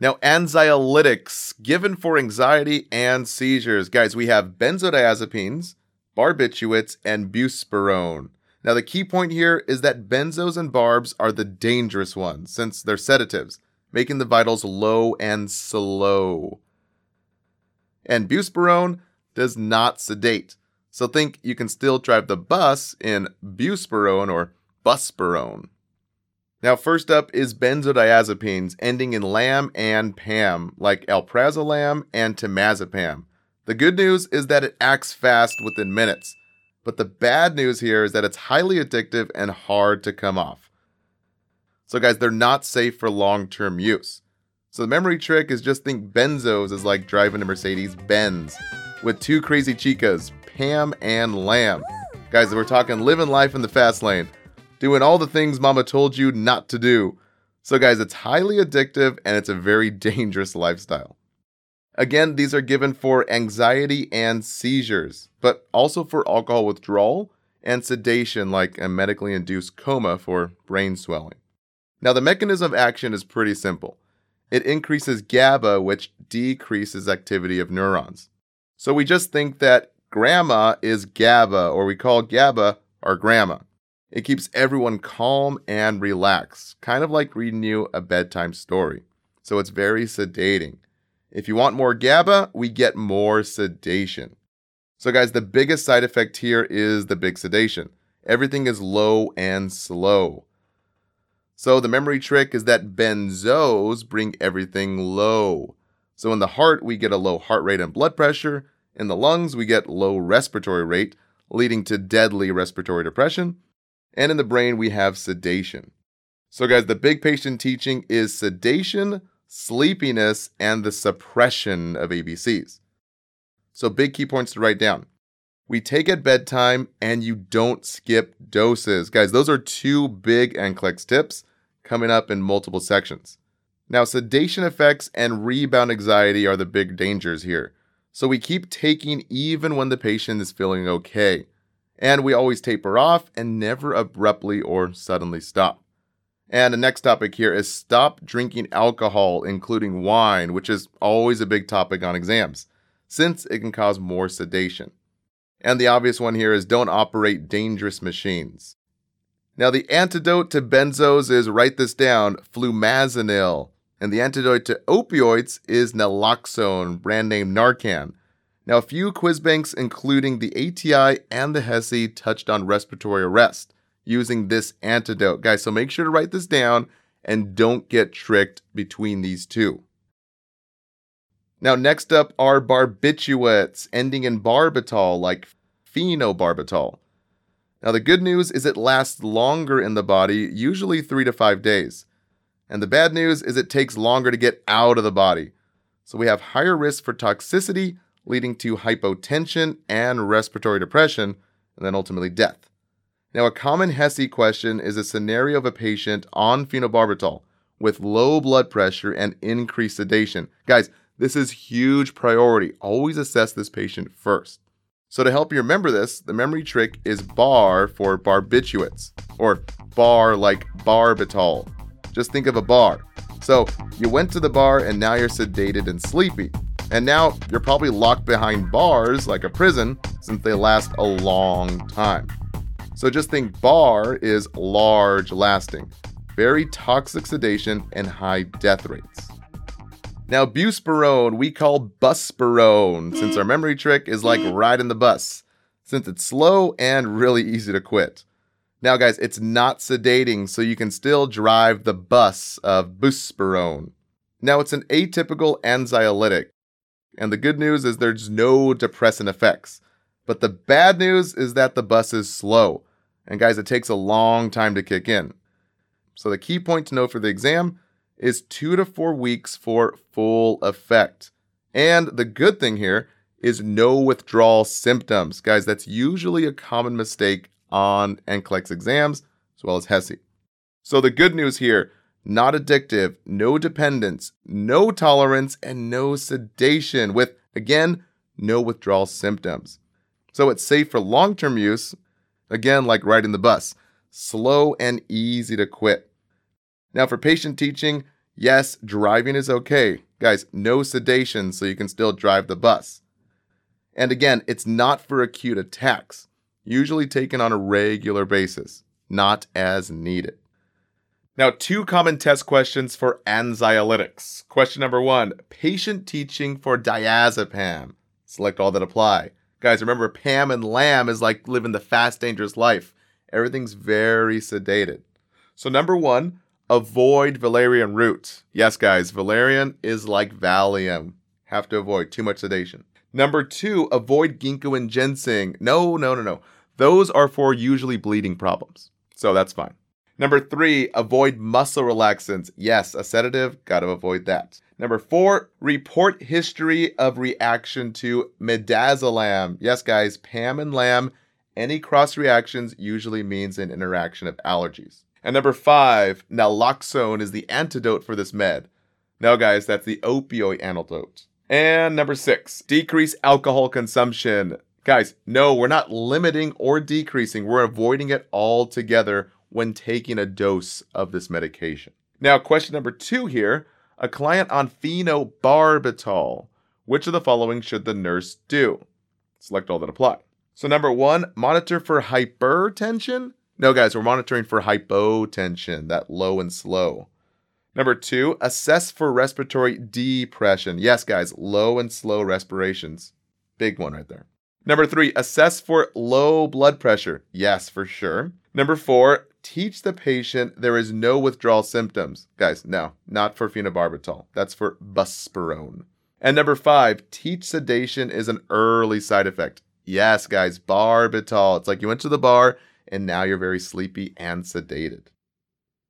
Now, anxiolytics given for anxiety and seizures. Guys, we have benzodiazepines, barbiturates, and buspirone. Now, the key point here is that benzos and barbs are the dangerous ones since they're sedatives, making the vitals low and slow. And buspirone does not sedate. So think you can still drive the bus in buspirone or buspirone. Now, first up is benzodiazepines ending in lam and pam, like alprazolam and temazepam. The good news is that it acts fast within minutes, but the bad news here is that it's highly addictive and hard to come off. So, guys, they're not safe for long term use. So, the memory trick is just think benzos is like driving a Mercedes Benz with two crazy chicas, Pam and Lam. Guys, we're talking living life in the fast lane doing all the things mama told you not to do. So, guys, it's highly addictive and it's a very dangerous lifestyle. Again, these are given for anxiety and seizures, but also for alcohol withdrawal and sedation, like a medically induced coma for brain swelling. Now, the mechanism of action is pretty simple it increases GABA, which decreases activity of neurons. So, we just think that grandma is GABA, or we call GABA our grandma. It keeps everyone calm and relaxed, kind of like reading you a bedtime story. So it's very sedating. If you want more GABA, we get more sedation. So, guys, the biggest side effect here is the big sedation. Everything is low and slow. So, the memory trick is that benzos bring everything low. So, in the heart, we get a low heart rate and blood pressure. In the lungs, we get low respiratory rate, leading to deadly respiratory depression. And in the brain, we have sedation. So, guys, the big patient teaching is sedation, sleepiness, and the suppression of ABCs. So, big key points to write down. We take at bedtime and you don't skip doses. Guys, those are two big NCLEX tips coming up in multiple sections. Now, sedation effects and rebound anxiety are the big dangers here. So, we keep taking even when the patient is feeling okay. And we always taper off and never abruptly or suddenly stop. And the next topic here is stop drinking alcohol, including wine, which is always a big topic on exams, since it can cause more sedation. And the obvious one here is don't operate dangerous machines. Now, the antidote to benzos is write this down flumazenil. And the antidote to opioids is naloxone, brand name Narcan. Now, a few quiz banks, including the ATI and the HESI, touched on respiratory arrest using this antidote. Guys, so make sure to write this down and don't get tricked between these two. Now, next up are barbiturates ending in barbital, like phenobarbital. Now, the good news is it lasts longer in the body, usually three to five days. And the bad news is it takes longer to get out of the body. So we have higher risk for toxicity leading to hypotension and respiratory depression, and then ultimately death. Now, a common HESI question is a scenario of a patient on phenobarbital with low blood pressure and increased sedation. Guys, this is huge priority. Always assess this patient first. So to help you remember this, the memory trick is BAR for barbiturates, or BAR like barbital. Just think of a bar. So you went to the bar and now you're sedated and sleepy. And now you're probably locked behind bars like a prison since they last a long time. So just think bar is large lasting, very toxic sedation, and high death rates. Now, buspirone we call buspirone since our memory trick is like riding the bus, since it's slow and really easy to quit. Now, guys, it's not sedating, so you can still drive the bus of buspirone. Now, it's an atypical anxiolytic, and the good news is there's no depressant effects. But the bad news is that the bus is slow. And guys, it takes a long time to kick in. So the key point to know for the exam is two to four weeks for full effect. And the good thing here is no withdrawal symptoms. Guys, that's usually a common mistake on NCLEX exams as well as HESI. So the good news here not addictive, no dependence, no tolerance, and no sedation, with, again, no withdrawal symptoms. So it's safe for long term use, again, like riding the bus, slow and easy to quit. Now, for patient teaching, Yes, driving is okay. Guys, no sedation so you can still drive the bus. And again, it's not for acute attacks, usually taken on a regular basis, not as needed. Now, two common test questions for anxiolytics. Question number one patient teaching for diazepam. Select all that apply. Guys, remember, Pam and Lam is like living the fast, dangerous life. Everything's very sedated. So, number one, avoid valerian root. Yes, guys, valerian is like Valium. Have to avoid too much sedation. Number two, avoid ginkgo and ginseng. No, no, no, no. Those are for usually bleeding problems. So that's fine. Number three, avoid muscle relaxants. Yes, a sedative, gotta avoid that. Number four, report history of reaction to midazolam. Yes, guys, Pam and Lam, any cross reactions usually means an interaction of allergies. And number five, naloxone is the antidote for this med. No, guys, that's the opioid antidote. And number six, decrease alcohol consumption. Guys, no, we're not limiting or decreasing, we're avoiding it altogether when taking a dose of this medication. Now, question number two here a client on phenobarbital. Which of the following should the nurse do? Select all that apply. So, number one, monitor for hypertension. No, guys, we're monitoring for hypotension, that low and slow. Number two, assess for respiratory depression. Yes, guys, low and slow respirations. Big one right there. Number three, assess for low blood pressure. Yes, for sure. Number four, teach the patient there is no withdrawal symptoms. Guys, no, not for phenobarbital. That's for buspirone. And number five, teach sedation is an early side effect. Yes, guys, barbital. It's like you went to the bar and now you're very sleepy and sedated.